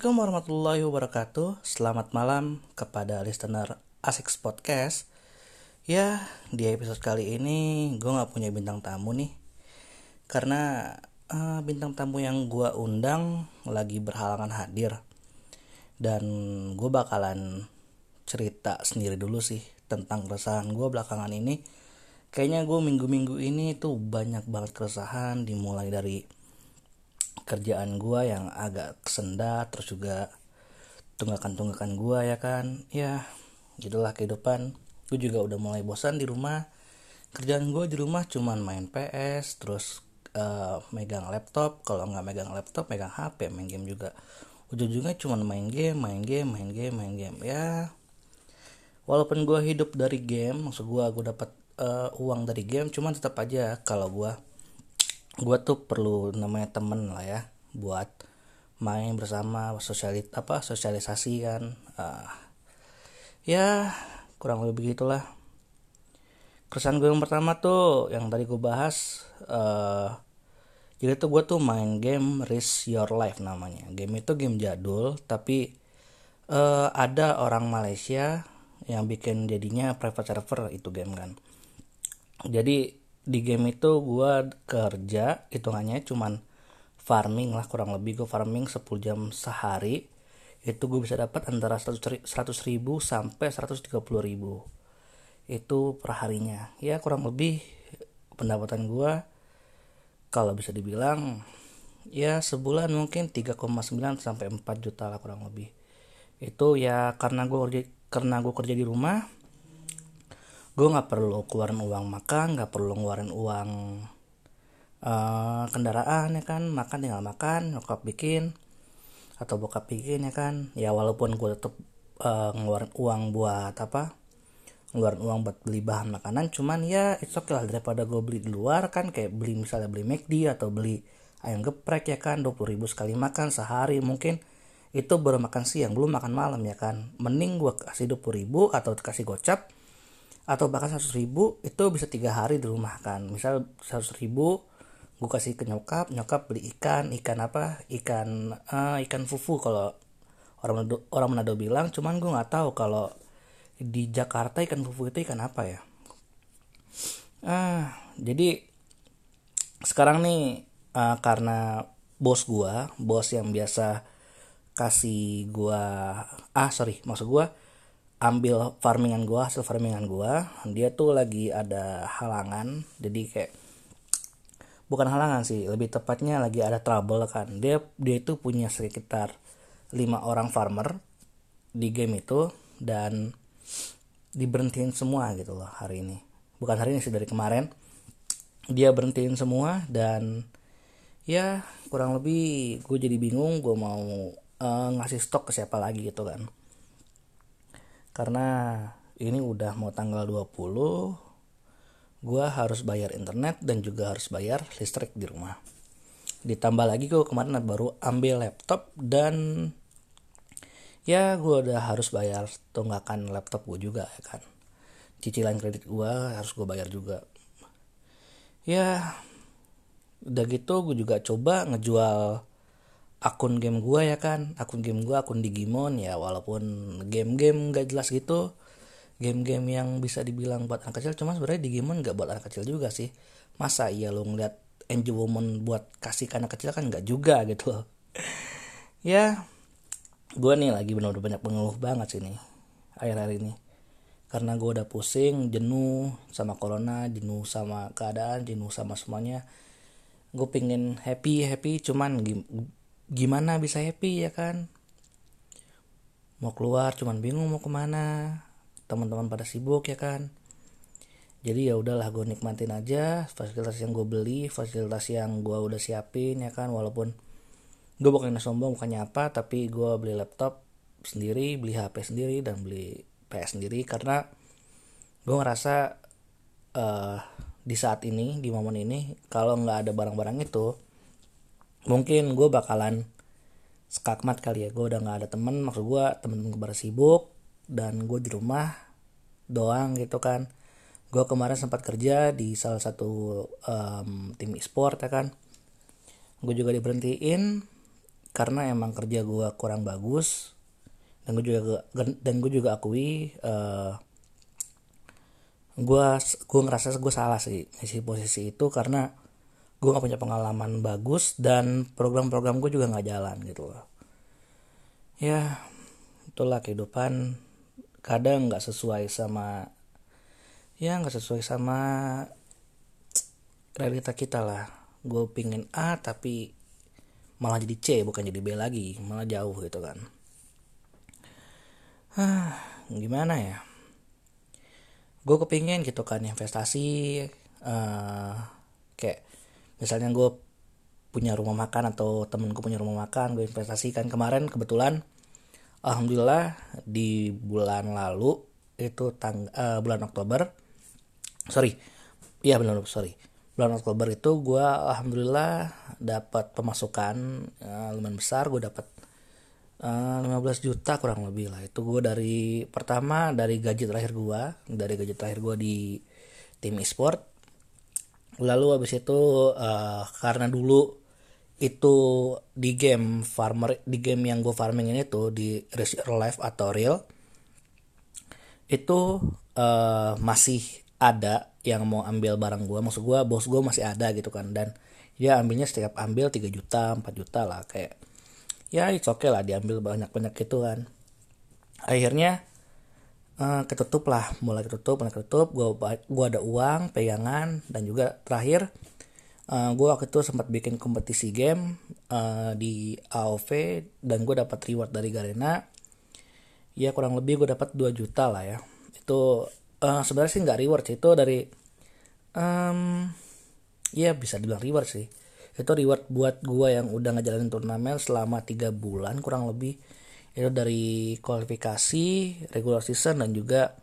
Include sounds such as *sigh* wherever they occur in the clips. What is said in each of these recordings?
Assalamualaikum warahmatullahi wabarakatuh. Selamat malam kepada listener Asik Podcast. Ya, di episode kali ini gue gak punya bintang tamu nih. Karena uh, bintang tamu yang gue undang lagi berhalangan hadir. Dan gue bakalan cerita sendiri dulu sih Tentang keresahan gue belakangan ini. Kayaknya gue minggu-minggu ini tuh banyak banget keresahan Dimulai dari kerjaan gue yang agak kesendat terus juga tunggakan-tunggakan gue ya kan? Ya gitulah kehidupan. Gue juga udah mulai bosan di rumah. Kerjaan gue di rumah cuman main PS terus uh, megang laptop. Kalau nggak megang laptop megang HP main game juga. Ujung-ujungnya cuman main game main game main game main game. Ya walaupun gue hidup dari game maksud gue gue dapat uh, uang dari game cuman tetap aja kalau gue gue tuh perlu namanya temen lah ya buat main bersama sosialit apa sosialisasi kan. Uh, ya kurang lebih begitulah. Keresahan gue yang pertama tuh yang tadi gue bahas uh, jadi tuh gue tuh main game Risk Your Life namanya. Game itu game jadul tapi uh, ada orang Malaysia yang bikin jadinya private server itu game kan. Jadi di game itu gue kerja hitungannya cuman farming lah kurang lebih. Gue farming 10 jam sehari. Itu gue bisa dapat antara 100 ribu sampai 130 ribu. Itu per harinya ya kurang lebih pendapatan gue kalau bisa dibilang ya sebulan mungkin 3,9 sampai 4 juta lah kurang lebih. Itu ya karena gue kerja karena gue kerja di rumah gue nggak perlu keluarin uang makan nggak perlu ngeluarin uang uh, kendaraan ya kan? Makan tinggal makan nyokap bikin atau bokap bikin ya kan? Ya walaupun gue tetap uh, ngeluarin uang buat apa? Ngeluarin uang buat beli bahan makanan cuman ya itu oke lah. Daripada gue beli di luar kan kayak beli misalnya beli McD atau beli ayam geprek ya kan? 20 ribu sekali makan sehari mungkin. Itu baru makan siang belum makan malam ya kan? Mending gue kasih 20 ribu atau kasih gocap atau bahkan 100 ribu itu bisa tiga hari di rumah kan. Misal 100 ribu gue kasih ke nyokap nyokap beli ikan ikan apa ikan uh, ikan fufu kalau orang Manado, orang Manado bilang cuman gue nggak tahu kalau di Jakarta ikan fufu itu ikan apa ya. Ah jadi sekarang nih uh, karena bos gue bos yang biasa kasih gue ah sorry maksud gue ambil farmingan gua hasil farmingan gua dia tuh lagi ada halangan jadi kayak bukan halangan sih lebih tepatnya lagi ada trouble kan. Dia dia itu punya sekitar lima orang farmer di game itu dan diberhentiin semua gitu loh hari ini. Bukan hari ini sih dari kemarin. Dia berhentiin semua dan ya kurang lebih gue jadi bingung gue mau uh, ngasih stok ke siapa lagi gitu kan karena ini udah mau tanggal 20 gue harus bayar internet dan juga harus bayar listrik di rumah. Ditambah lagi gue kemarin baru ambil laptop dan ya gue udah harus bayar tunggakan laptop gue juga ya kan. Cicilan kredit gue harus gue bayar juga. Ya udah gitu gue juga coba ngejual akun game gue ya kan. Akun game gue akun Digimon ya walaupun game-game gak jelas gitu. Game-game yang bisa dibilang buat anak kecil cuma sebenarnya Digimon gak buat anak kecil juga sih. Masa iya lo ngeliat Angel Woman buat kasih ke anak kecil kan gak juga *laughs* gitu loh. Ya gue nih lagi bener-bener banyak mengeluh banget sih nih akhir-akhir ini. Karena gue udah pusing jenuh sama corona jenuh sama keadaan jenuh sama semuanya. Gue pengen happy happy cuman gimana bisa happy ya kan? Mau keluar cuman bingung mau ke mana. Teman-teman pada sibuk ya kan? Jadi ya udahlah gue nikmatin aja fasilitas yang gue beli fasilitas yang gue udah siapin ya kan? Walaupun gue bukannya sombong bukannya apa tapi gue beli laptop sendiri beli HP sendiri dan beli PS sendiri. Karena gue ngerasa uh, di saat ini di momen ini kalau nggak ada barang-barang itu mungkin gue bakalan skakmat kali ya. Gue udah nggak ada temen maksud gue temen-temen gue sibuk dan gue di rumah doang gitu kan. Gue kemarin sempat kerja di salah satu um, tim e-sport ya kan. Gue juga diberhentiin karena emang kerja gue kurang bagus dan gue juga dan gue juga akui uh, gue gue ngerasa gue salah sih ngisi posisi itu karena gue gak punya pengalaman bagus dan program-program gue juga nggak jalan gitu loh. Ya itulah kehidupan. Kadang nggak sesuai sama ya nggak sesuai sama realita kita lah. Gue pingin A tapi malah jadi C bukan jadi B lagi. Malah jauh gitu kan. Hah, gimana ya? Gue kepingin gitu kan investasi uh, misalnya gue punya rumah makan atau temenku punya rumah makan gue investasikan. Kemarin kebetulan alhamdulillah di bulan lalu itu tang uh, bulan Oktober sorry iya bulan sorry. Bulan Oktober itu gue alhamdulillah dapat pemasukan uh, lumayan besar. Gue dapat uh, 15 juta kurang lebih lah. Itu gue dari pertama dari gaji terakhir gue dari gaji terakhir gue di tim e-sport lalu habis itu uh, karena dulu itu di game farmer di game yang gue farming ini tuh di real life atau real itu uh, masih ada yang mau ambil barang gue maksud gue bos gue masih ada gitu kan. Dan ya ambilnya setiap ambil 3 juta 4 juta lah kayak ya it's okay lah diambil banyak-banyak gitu kan. Akhirnya uh, ketutup lah mulai ketutup mulai ketutup. Gue gua ada uang pegangan dan juga terakhir uh, eh, gue waktu itu sempat bikin kompetisi game uh, di AOV dan gue dapat reward dari Garena. Ya kurang lebih gue dapat 2 juta lah ya. Itu uh, sebenarnya sih nggak reward sih. Itu dari um, ya bisa dibilang reward sih. Itu reward buat gua yang udah ngejalanin turnamen selama tiga bulan kurang lebih itu dari kualifikasi regular season dan juga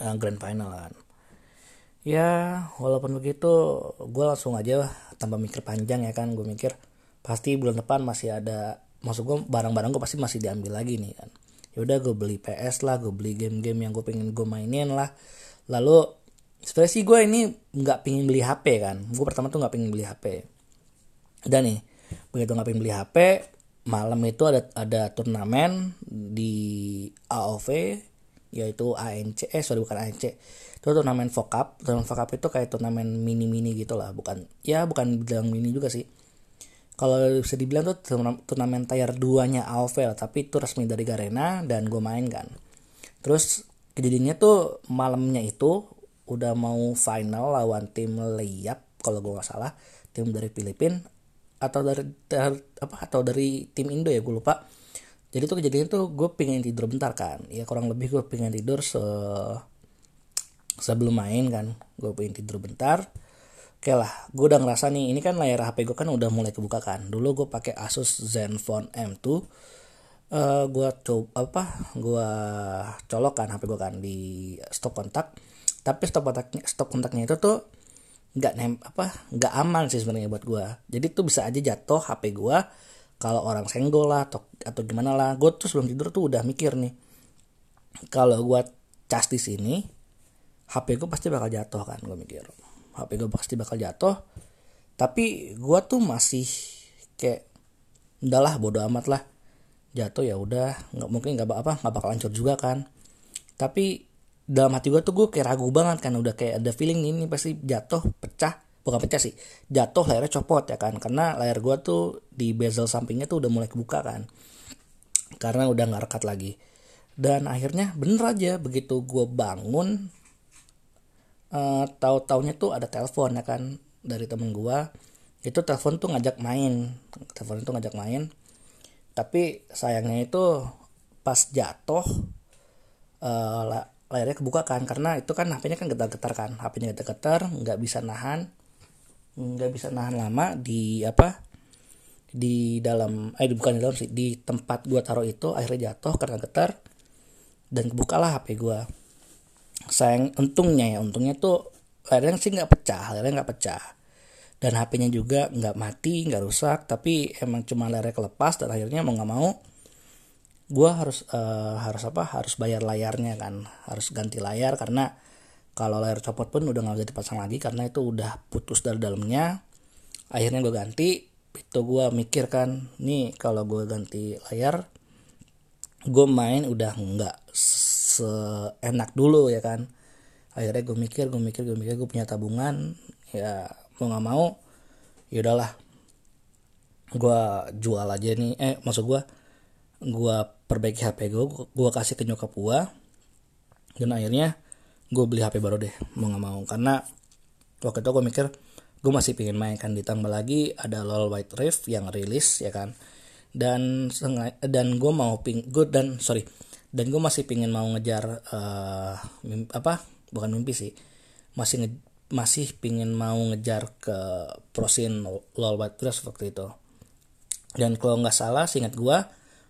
uh, grand final kan. Ya walaupun begitu gue langsung aja tambah mikir panjang ya kan. Gue mikir pasti bulan depan masih ada maksud gue barang-barang gue pasti masih diambil lagi nih kan. Ya udah gue beli PS lah gue beli game-game yang gue pengen gue mainin lah. Lalu sebenarnya sih gue ini nggak pengen beli HP kan. Gue pertama tuh nggak pengen beli HP dan nih begitu nggak pengen beli HP malam itu ada ada turnamen di AOV yaitu ANC eh sorry bukan ANC itu turnamen Vokap turnamen Vokap itu kayak turnamen mini mini gitu lah. Bukan ya bukan bilang mini juga sih. Kalau bisa dibilang tuh turnamen tier 2 nya AOV tapi itu resmi dari Garena dan gue main kan. Terus kejadiannya tuh malamnya itu udah mau final lawan tim Layap kalau gue nggak salah tim dari Filipina atau dari, dari apa atau dari tim Indo ya gue lupa jadi tuh kejadiannya tuh gue pengen tidur bentar kan ya kurang lebih gue pengen tidur se sebelum main kan gue pengen tidur bentar Oke lah, gue udah ngerasa nih, ini kan layar HP gue kan udah mulai kebuka kan. Dulu gue pakai Asus Zenfone M2. Uh, eh, gue coba apa? Gue colok kan HP gue kan di stop kontak. Tapi stop kontaknya, stop kontaknya itu tuh nggak nem apa nggak aman sih sebenarnya buat gue. Jadi tuh bisa aja jatuh HP gue kalau orang senggol lah atau atau gimana lah. Gue tuh sebelum tidur tuh udah mikir nih. Kalau gue cas di sini, HP gue pasti bakal jatuh kan gue mikir HP gue pasti bakal jatuh tapi gue tuh masih kayak udahlah bodo amat lah jatuh ya udah nggak mungkin nggak apa nggak bakal hancur juga kan tapi dalam hati gue tuh gue kayak ragu banget kan udah kayak ada feeling ini pasti jatuh pecah bukan pecah sih jatuh layarnya copot ya kan karena layar gue tuh di bezel sampingnya tuh udah mulai kebuka kan karena udah nggak rekat lagi. Dan akhirnya bener aja begitu gue bangun uh, tahu taunya tuh ada telepon ya kan dari temen gua itu telepon tuh ngajak main telepon itu ngajak main tapi sayangnya itu pas jatuh uh, layarnya kebuka kan karena itu kan HP-nya kan getar-getar kan. HP-nya getar-getar nggak bisa nahan nggak bisa nahan lama di apa di dalam eh bukan di dalam sih di tempat gua taruh itu akhirnya jatuh karena getar dan kebukalah HP gua. Sayang untungnya ya untungnya tuh layarnya sih nggak pecah layarnya nggak pecah. Dan HP-nya juga nggak mati nggak rusak tapi emang cuma layarnya kelepas dan akhirnya mau nggak mau gue harus uh, harus apa? Harus bayar layarnya kan. Harus ganti layar karena kalau layar copot pun udah nggak bisa dipasang lagi karena itu udah putus dari dalamnya. Akhirnya gue ganti. Itu gue mikir kan nih kalau gue ganti layar gue main udah nggak seenak dulu ya kan. Akhirnya gue mikir gue mikir gue mikir gue punya tabungan. Ya mau nggak mau ya udahlah. Gue jual aja nih. Eh maksud gue gue perbaiki HP gue gue kasih ke nyokap gue dan akhirnya gue beli HP baru deh mau nggak mau. Karena waktu itu gue mikir gue masih pengen main kan. Ditambah lagi ada LOL White Rift yang rilis ya kan. Dan dan gue mau ping gue dan sorry dan gue masih pingin mau ngejar uh, mimpi, apa bukan mimpi sih. Masih nge, masih pingin mau ngejar ke prosin LOL White Rift waktu itu. Dan kalau nggak salah singkat gue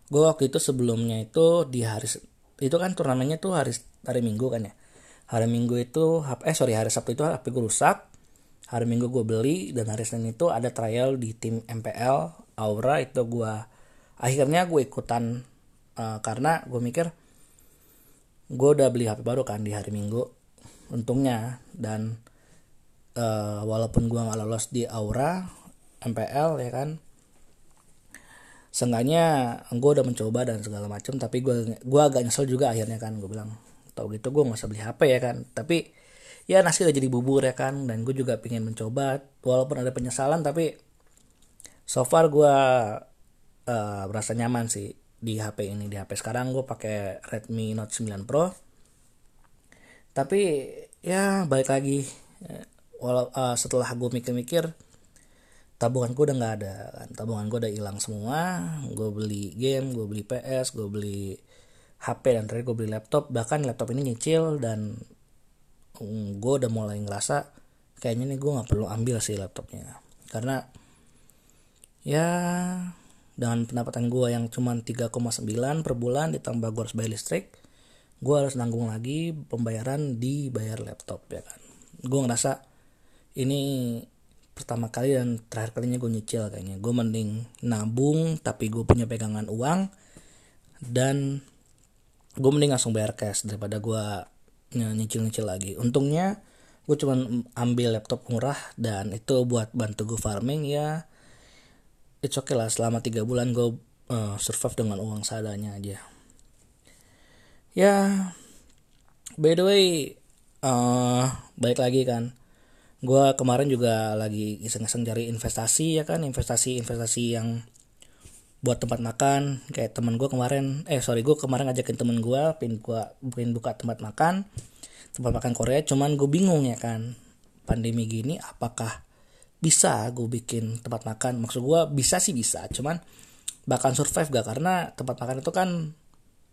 gue waktu itu sebelumnya itu di hari itu kan turnamennya tuh hari hari minggu kan ya? Hari minggu itu eh sorry hari sabtu itu HP gue rusak. Hari minggu gue beli dan hari senin itu ada trial di tim MPL Aura itu gue akhirnya gue ikutan uh, karena gue mikir gue udah beli HP baru kan di hari minggu untungnya. Dan uh, walaupun gue nggak lolos di Aura MPL ya kan seenggaknya gue udah mencoba dan segala macam tapi gue gue agak nyesel juga akhirnya kan gue bilang tau gitu gue nggak usah beli HP ya kan. Tapi ya nasi udah jadi bubur ya kan dan gue juga pengen mencoba. Walaupun ada penyesalan tapi so far gue uh, merasa nyaman sih di HP ini. Di HP sekarang gue pakai Redmi Note 9 Pro. Tapi ya balik lagi eh, walau uh, setelah gue mikir-mikir tabungan gue udah nggak ada kan. Tabungan gue udah hilang semua. Gue beli game gue beli PS gue beli HP dan terakhir gue beli laptop. Bahkan laptop ini nyicil dan gue udah mulai ngerasa kayaknya nih gue nggak perlu ambil sih laptopnya. Karena ya dengan pendapatan gue yang cuma 3,9 per bulan ditambah gue harus bayar listrik gue harus nanggung lagi pembayaran di bayar laptop ya kan. Gue ngerasa ini pertama kali dan terakhir kalinya gue nyicil kayaknya. Gue mending nabung tapi gue punya pegangan uang dan gue mending langsung bayar cash daripada gue nyicil-nyicil lagi. Untungnya gue cuma ambil laptop murah dan itu buat bantu gue farming ya. It's okay lah selama tiga bulan gue uh, survive dengan uang seadanya aja. Ya by the way uh, baik lagi kan gue kemarin juga lagi iseng-iseng cari investasi ya kan? Investasi-investasi yang buat tempat makan. Kayak temen gue kemarin eh sorry gue kemarin ngajakin temen gue pin gua pin buka tempat makan tempat makan Korea. Cuman gue bingung ya kan? Pandemi gini apakah bisa gue bikin tempat makan? Maksud gue bisa sih bisa cuman bahkan survive gak? Karena tempat makan itu kan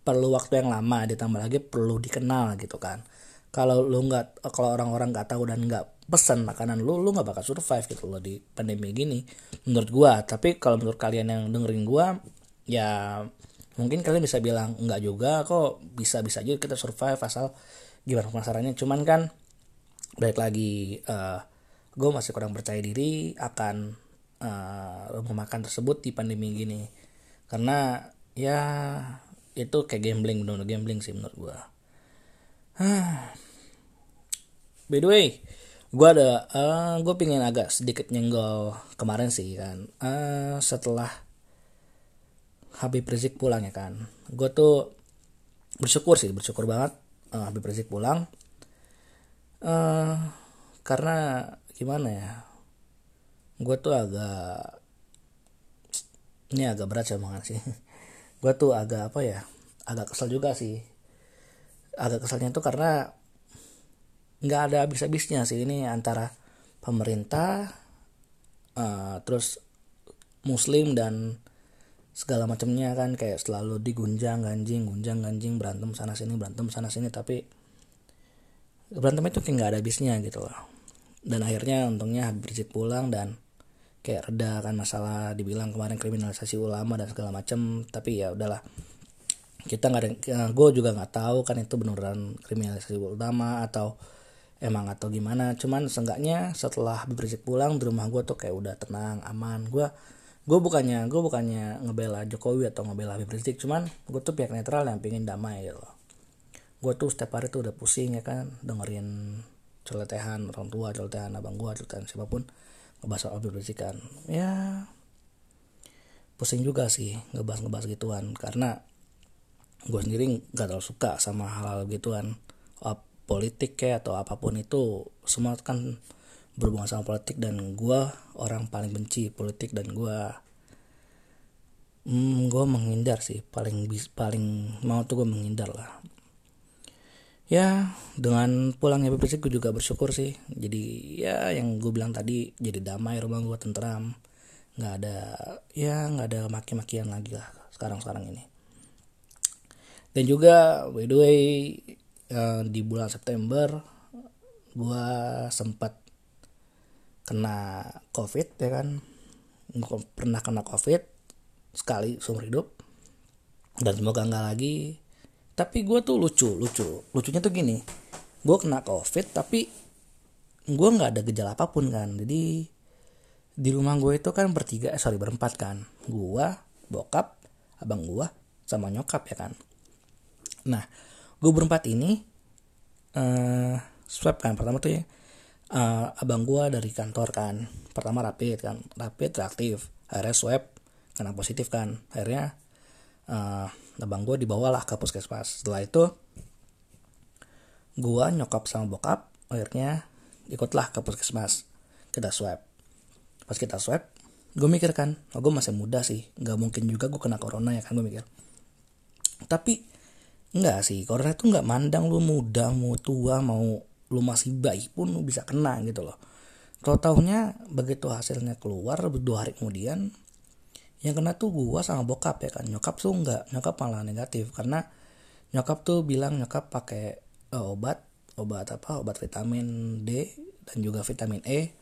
perlu waktu yang lama ditambah lagi perlu dikenal gitu kan? Kalau lu nggak kalau orang-orang nggak tahu dan nggak pesan makanan lu lu nggak bakal survive gitu loh di pandemi gini menurut gua. Tapi kalau menurut kalian yang dengerin gua ya mungkin kalian bisa bilang nggak juga kok bisa bisa aja kita survive asal gimana pemasarannya. Cuman kan baik lagi uh, eh, gue masih kurang percaya diri akan uh, makan tersebut di pandemi gini. Karena ya itu kayak gambling benar gambling sih menurut gue *sighs* by the way gue ada uh, eh, gue pingin agak sedikit nyenggol kemarin sih kan. Uh, setelah Habib Rizik pulang ya kan. Gue tuh bersyukur sih bersyukur banget uh, Habib Rizik pulang. Uh, karena gimana ya gue tuh agak ini agak berat sih omongan sih. *laughs* Gue tuh agak apa ya agak kesel juga sih. Agak keselnya tuh karena nggak ada habis-habisnya sih. Ini antara pemerintah uh, terus muslim dan segala macamnya kan kayak selalu digunjang ganjing gunjang ganjing berantem sana sini berantem sana sini. Tapi berantem itu kayak nggak ada habisnya gitu loh. Dan akhirnya untungnya Habib pulang dan kayak reda kan masalah dibilang kemarin kriminalisasi ulama dan segala macam. Tapi ya udahlah. Kita nggak ada gue juga nggak tahu kan itu beneran kriminalisasi ulama atau emang atau gimana. Cuman seenggaknya setelah Habib Rizik pulang di rumah gue tuh kayak udah tenang aman. Gue gue bukannya gue bukannya ngebela Jokowi atau ngebela Habib cuman gue tuh pihak netral yang pengen damai gitu gue tuh setiap hari tuh udah pusing ya kan dengerin celotehan orang tua celotehan abang gue celotehan siapa pun ngebahas soal Habib kan. Ya pusing juga sih ngebahas ngebahas gituan. Karena gue sendiri gak terlalu suka sama hal-hal gituan politik kayak atau apa pun itu semua kan berhubungan sama politik dan gue orang paling benci politik dan gue hmm, gue menghindar sih paling paling mau tuh gue menghindar lah. Ya dengan pulangnya PPC gue juga bersyukur sih. Jadi ya yang gue bilang tadi jadi damai rumah gue tentram. Nggak ada ya nggak ada maki-makian lagi lah sekarang sekarang ini. Dan juga by the way uh, di bulan September gue sempat kena covid ya kan? Gue pernah kena covid sekali seumur hidup. Dan semoga nggak lagi. Tapi gue tuh lucu lucu. Lucunya tuh gini. Gue kena covid tapi gue nggak ada gejala apa pun kan? Jadi di rumah gue itu kan bertiga eh sorry berempat kan? Gue bokap abang gue sama nyokap ya kan? Nah gue berempat ini uh, swab kan pertama tuh ya uh, abang gue dari kantor kan. Pertama rapid kan rapid reaktif akhirnya swab kena positif kan. Akhirnya uh, abang gue dibawalah ke puskesmas. Setelah itu gue nyokap sama bokap akhirnya ikutlah ke puskesmas kita swab. Pas kita swab gue mikir kan oh, gue masih muda sih nggak mungkin juga gue kena corona ya kan gue mikir. Tapi enggak sih corona itu nggak mandang lu muda mau tua mau lu masih bayi pun lu bisa kena gitu loh. Kalau tahunya begitu hasilnya keluar dua hari kemudian yang kena tuh gua sama bokap ya kan. Nyokap tuh nggak nyokap malah negatif. Karena nyokap tuh bilang nyokap pakai uh, obat obat apa obat vitamin D dan juga vitamin E.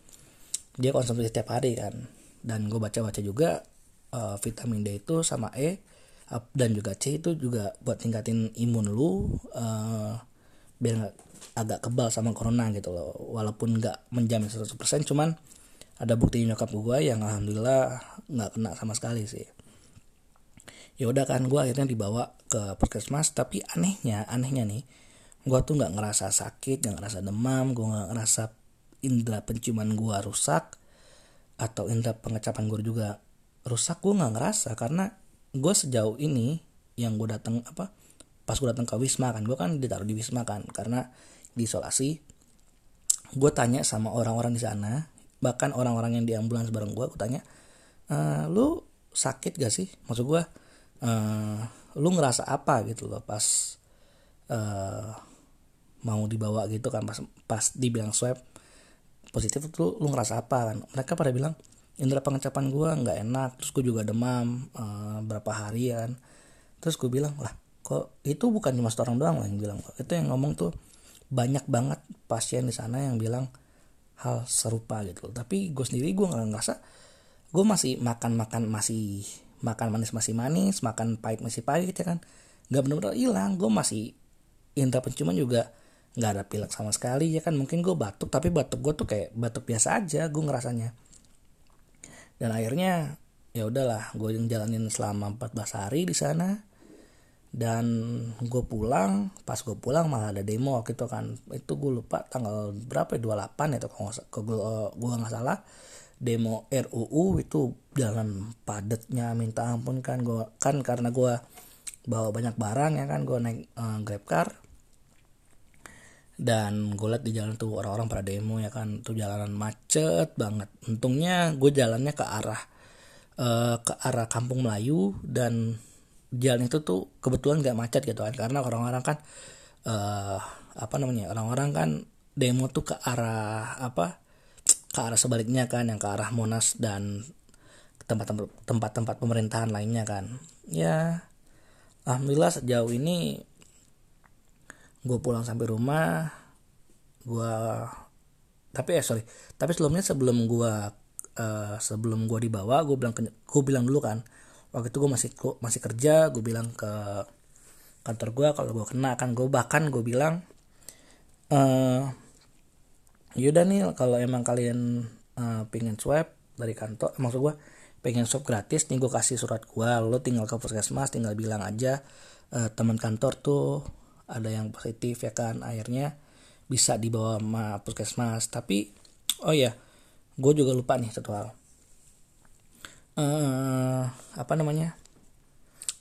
Dia konsumsi setiap hari kan. Dan gue baca-baca juga uh, vitamin D itu sama E dan juga C itu juga buat tingkatin imun lu uh, biar gak, agak kebal sama corona gitu loh. Walaupun nggak menjamin 100% cuman ada bukti nyokap gue yang alhamdulillah nggak kena sama sekali sih. Ya udah kan gue akhirnya dibawa ke puskesmas tapi anehnya anehnya nih gue tuh nggak ngerasa sakit nggak ngerasa demam gue nggak ngerasa indera penciuman gue rusak atau indera pengecapan gue juga rusak gue nggak ngerasa karena gue sejauh ini yang gue datang apa pas gue datang ke wisma kan gue kan ditaruh di wisma kan karena diisolasi gue tanya sama orang-orang di sana bahkan orang-orang yang di ambulans bareng gue gue tanya e, lu sakit gak sih? Maksud gue uh, lu ngerasa apa gitu loh pas uh, mau dibawa gitu kan pas pas dibilang swab positif tuh lu ngerasa apa kan? Mereka pada bilang indera pengecapan gue nggak enak terus gue juga demam uh, berapa hari kan terus gue bilang lah kok itu bukan cuma orang doang lah yang bilang itu yang ngomong tuh banyak banget pasien di sana yang bilang hal serupa gitu. Tapi gue sendiri gue nggak ngerasa gue masih makan makan masih makan manis masih manis makan pahit masih pahit ya kan. Nggak benar-benar hilang gue masih indera penciuman juga nggak ada pilek sama sekali ya kan. Mungkin gue batuk tapi batuk gue tuh kayak batuk biasa aja gue ngerasanya dan akhirnya ya udahlah gue yang jalanin selama 14 hari di sana. Dan gue pulang pas gue pulang malah ada demo waktu itu kan. Itu gue lupa tanggal berapa ya 28 itu kalau gue gue nggak salah. Demo RUU itu jalan padatnya minta ampun kan. Gue kan karena gue bawa banyak barang ya kan gue naik uh, grab car dan gue liat di jalan tuh orang-orang pada demo ya kan. Tuh jalanan macet banget. Untungnya gue jalannya ke arah uh, ke arah kampung Melayu dan jalan itu tuh kebetulan gak macet gitu kan. Karena orang-orang kan uh, apa namanya orang-orang kan demo tuh ke arah apa ke arah sebaliknya kan yang ke arah Monas dan tempat-tempat tempat-tempat pemerintahan lainnya kan. Ya alhamdulillah sejauh ini gue pulang sampai rumah gue tapi eh sorry tapi sebelumnya sebelum gue uh, sebelum gue dibawa gue bilang gue bilang dulu kan waktu itu gue masih masih kerja gue bilang ke kantor gue kalau gue kena kan gue bahkan gue bilang uh, yaudah nih kalau emang kalian uh, pengen swab dari kantor maksud gue pengen swab gratis nih gue kasih surat gue lo tinggal ke puskesmas tinggal bilang aja uh, teman kantor tuh ada yang positif ya kan? Akhirnya bisa dibawa sama puskesmas. Tapi oh ya gue juga lupa nih satu hal. Uh, apa namanya?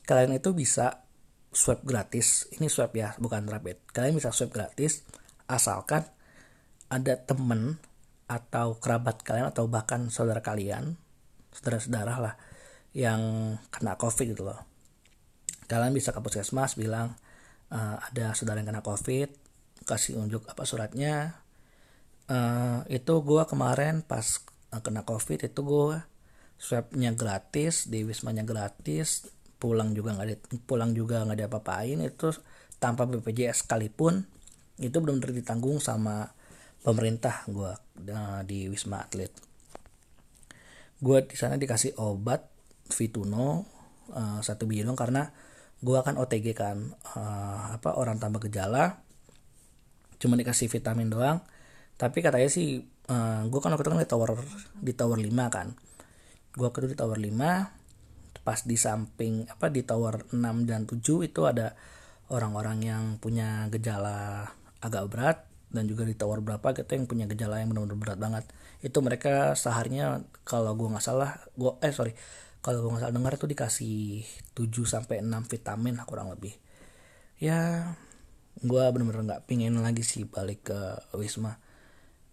Kalian itu bisa swab gratis. Ini swab ya bukan rapid. Kalian bisa swab gratis asalkan ada temen atau kerabat kalian atau bahkan saudara kalian saudara-saudara lah yang kena covid gitu loh. Kalian bisa ke puskesmas bilang uh, ada saudara yang kena covid kasih unjuk apa suratnya. Uh, itu gue kemarin pas uh, kena covid itu gue swabnya gratis di wismanya gratis pulang juga nggak di, pulang juga nggak diapa-apain itu tanpa BPJS sekalipun itu belum ditanggung sama pemerintah gue di wisma atlet. Gue di sana dikasih obat Vituno uh, satu bidang karena gue kan OTG kan uh, apa orang tanpa gejala cuma dikasih vitamin doang. Tapi katanya sih uh, gue kan waktu itu kan di tower di tower 5 kan. Gue waktu di tower 5 pas di samping apa di tower 6 dan 7 itu ada orang-orang yang punya gejala agak berat dan juga di tower berapa gitu yang punya gejala yang benar-benar berat banget. Itu mereka seharinya kalau gue nggak salah gue eh sorry kalau gue nggak salah dengar itu dikasih 7 sampai 6 vitamin lah kurang lebih. Ya gue bener-bener nggak pingin lagi sih balik ke wisma.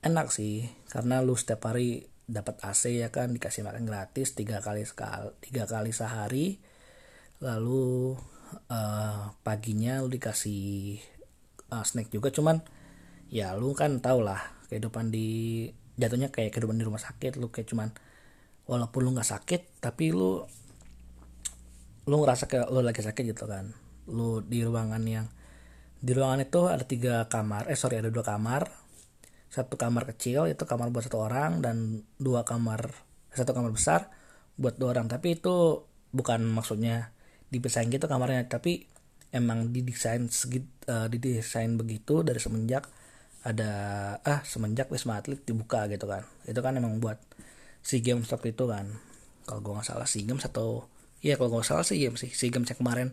Enak sih karena lu setiap hari dapat AC ya kan? Dikasih makan gratis tiga kali sekali tiga kali sehari. Lalu uh, paginya lu dikasih uh, snack juga. Cuman ya lu kan tau lah kehidupan di jatuhnya kayak kehidupan di rumah sakit. Lu kayak cuman walaupun lu nggak sakit tapi lu lu ngerasa kayak lu lagi sakit gitu kan. Lu di ruangan yang di ruangan itu ada tiga kamar eh sorry ada dua kamar. Satu kamar kecil itu kamar buat satu orang dan dua kamar satu kamar besar buat dua orang. Tapi itu bukan maksudnya dipisahin gitu kamarnya tapi emang didesain segit uh, didesain begitu dari semenjak ada ah semenjak wisma atlet dibuka gitu kan. Itu kan emang buat si game waktu itu kan. Kalau gue nggak salah si game atau iya kalau gue salah si game sih si game yang kemarin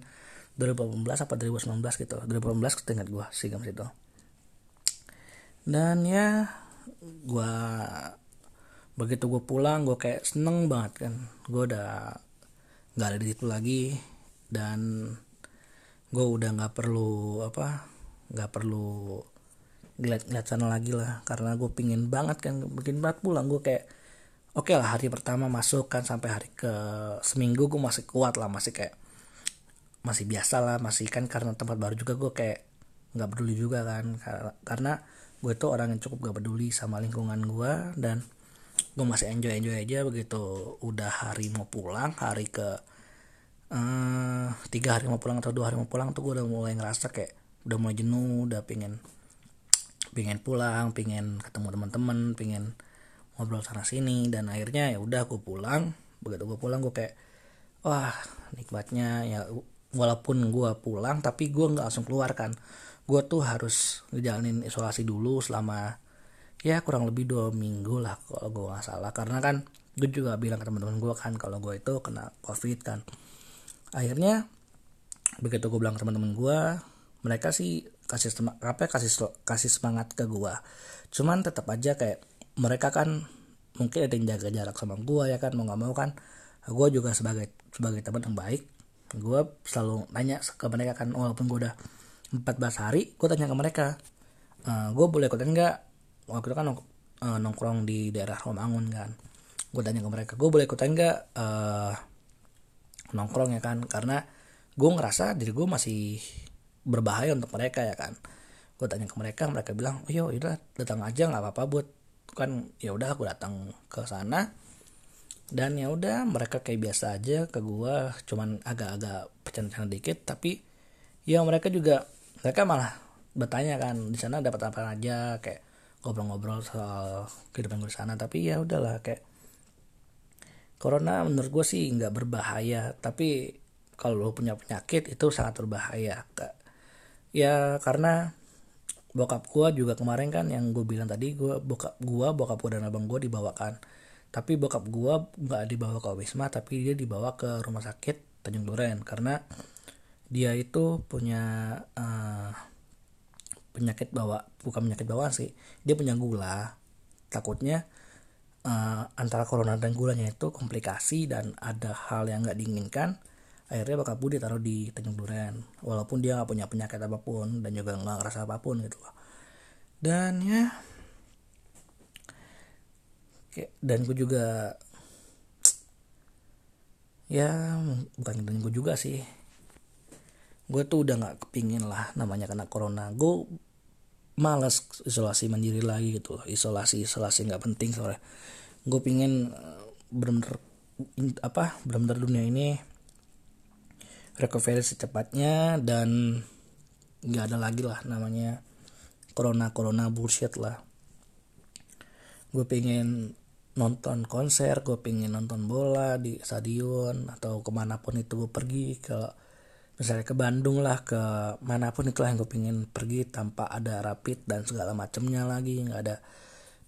2018 apa 2019 gitu. 2018 ketinggat gue si game itu. Dan ya gue begitu gue pulang gue kayak seneng banget kan. Gue udah nggak ada di situ lagi. Dan gue udah nggak perlu apa nggak perlu ngeliat-ngeliat sana lagi lah. Karena gue pingin banget kan bikin banget pulang. Gue kayak oke okay lah hari pertama masuk kan sampai hari ke seminggu gue masih kuat lah masih kayak masih biasa lah masih kan karena tempat baru juga gue kayak nggak peduli juga kan. Karena gue tuh orang yang cukup gak peduli sama lingkungan gue dan gue masih enjoy enjoy aja begitu. Udah hari mau pulang hari ke uh, tiga hari mau pulang atau dua hari mau pulang tuh gue udah mulai ngerasa kayak udah mulai jenuh udah pingin pingin pulang pingin ketemu teman-teman pingin ngobrol sana sini dan akhirnya ya udah aku pulang. Begitu gue pulang gue kayak wah nikmatnya ya. Walaupun gue pulang tapi gue nggak langsung keluar kan. Gue tuh harus ngejalanin isolasi dulu selama ya kurang lebih dua minggu lah kalau gue nggak salah. Karena kan gue juga bilang ke teman-teman gue kan kalau gue itu kena covid kan. Akhirnya begitu gue bilang ke teman-teman gue mereka sih kasih apa ya, kasih kasih semangat ke gue cuman tetap aja kayak mereka kan mungkin ada yang jaga jarak sama gue ya kan? Mau nggak mau kan gue juga sebagai sebagai teman yang baik gue selalu nanya ke mereka kan walaupun gue udah 14 hari gue tanya ke mereka e, eh, gue boleh ikutan nggak? Waktu itu kan uh, nongkrong di daerah Romangun kan gue tanya ke mereka gue boleh ikutan nggak uh, nongkrong ya kan? Karena gue ngerasa diri gue masih berbahaya untuk mereka ya kan? Gue tanya ke mereka mereka bilang oh, yo udah datang aja nggak apa-apa buat kan ya udah aku datang ke sana. Dan ya udah mereka kayak biasa aja ke gua cuman agak-agak pecah-pecah dikit tapi ya mereka juga mereka malah bertanya kan di sana dapat apa aja? Kayak ngobrol-ngobrol soal kehidupan gue di sana. Tapi ya udahlah kayak corona menurut gue sih nggak berbahaya tapi kalau lo punya penyakit itu sangat berbahaya ya karena bokap gue juga kemarin kan yang gue bilang tadi gue bokap gue bokap gue dan abang gue dibawakan tapi bokap gue nggak dibawa ke wisma tapi dia dibawa ke rumah sakit Tanjung Duren. Karena dia itu punya uh, penyakit bawa bukan penyakit bawaan sih dia punya gula. Takutnya uh, antara corona dan gulanya itu komplikasi dan ada hal yang nggak diinginkan akhirnya bakal pun ditaruh di Tanjung Duren walaupun dia nggak punya penyakit apa pun dan juga nggak ngerasa apa pun gitu loh. Dan ya dan gue juga ya bukan dan gue juga sih. Gue tuh udah nggak kepingin lah namanya kena corona. Gue malas isolasi mandiri lagi gitu loh. Isolasi isolasi nggak penting soalnya gue pingin eh, bener-bener apa bener-bener dunia ini recovery secepatnya dan nggak ada lagi lah namanya corona corona bullshit lah. Gue pengen nonton konser gue pengen nonton bola di stadion atau ke mana pun itu gue pergi kalau misalnya ke Bandung lah ke mana pun itulah yang gue pengen pergi tanpa ada rapid dan segala macamnya lagi nggak ada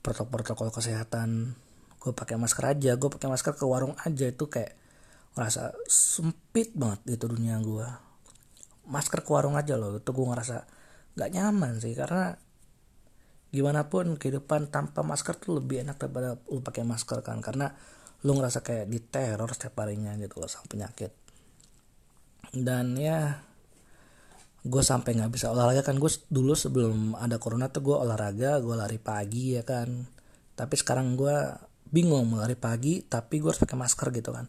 protokol-protokol kesehatan. Gue pakai masker aja gue pakai masker ke warung aja itu kayak ngerasa sempit banget itu dunia gue masker ke warung aja loh itu gue ngerasa nggak nyaman sih karena gimana pun kehidupan tanpa masker tuh lebih enak daripada lu pakai masker kan karena lu ngerasa kayak diteror setiap harinya gitu loh sang penyakit. Dan ya gue sampai nggak bisa olahraga kan gue dulu sebelum ada corona tuh gue olahraga gue lari pagi ya kan. Tapi sekarang gue bingung mau lari pagi tapi gue harus pakai masker gitu kan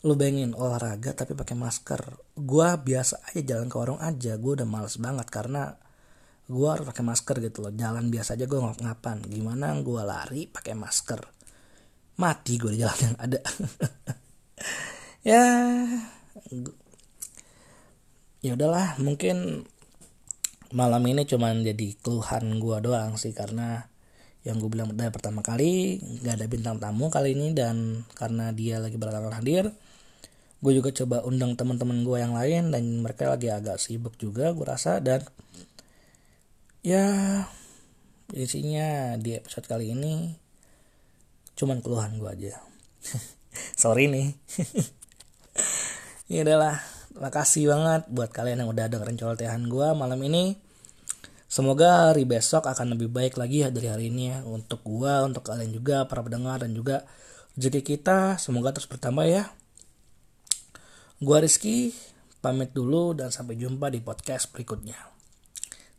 lu bayangin olahraga tapi pakai masker. Gue biasa aja jalan ke warung aja gue udah males banget karena gue harus pakai masker gitu loh. Jalan biasa aja gue ngap ngapan gimana gue lari pakai masker? Mati gue di jalan yang ada. *laughs* Ya ya udahlah mungkin malam ini cuman jadi keluhan gue doang sih karena yang gue bilang dari pertama kali nggak ada bintang tamu kali ini dan karena dia lagi berhalangan hadir gue juga coba undang teman-teman gue yang lain dan mereka lagi agak sibuk juga gue rasa dan ya isinya di episode kali ini cuman keluhan gue aja *laughs* sorry nih *laughs* ini adalah Makasih banget buat kalian yang udah dengerin celotehan gue malam ini. Semoga hari besok akan lebih baik lagi ya dari hari ini ya. Untuk gue, untuk kalian juga, para pendengar dan juga rezeki kita. Semoga terus bertambah ya. Gue Rizky, pamit dulu dan sampai jumpa di podcast berikutnya.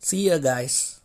See ya guys.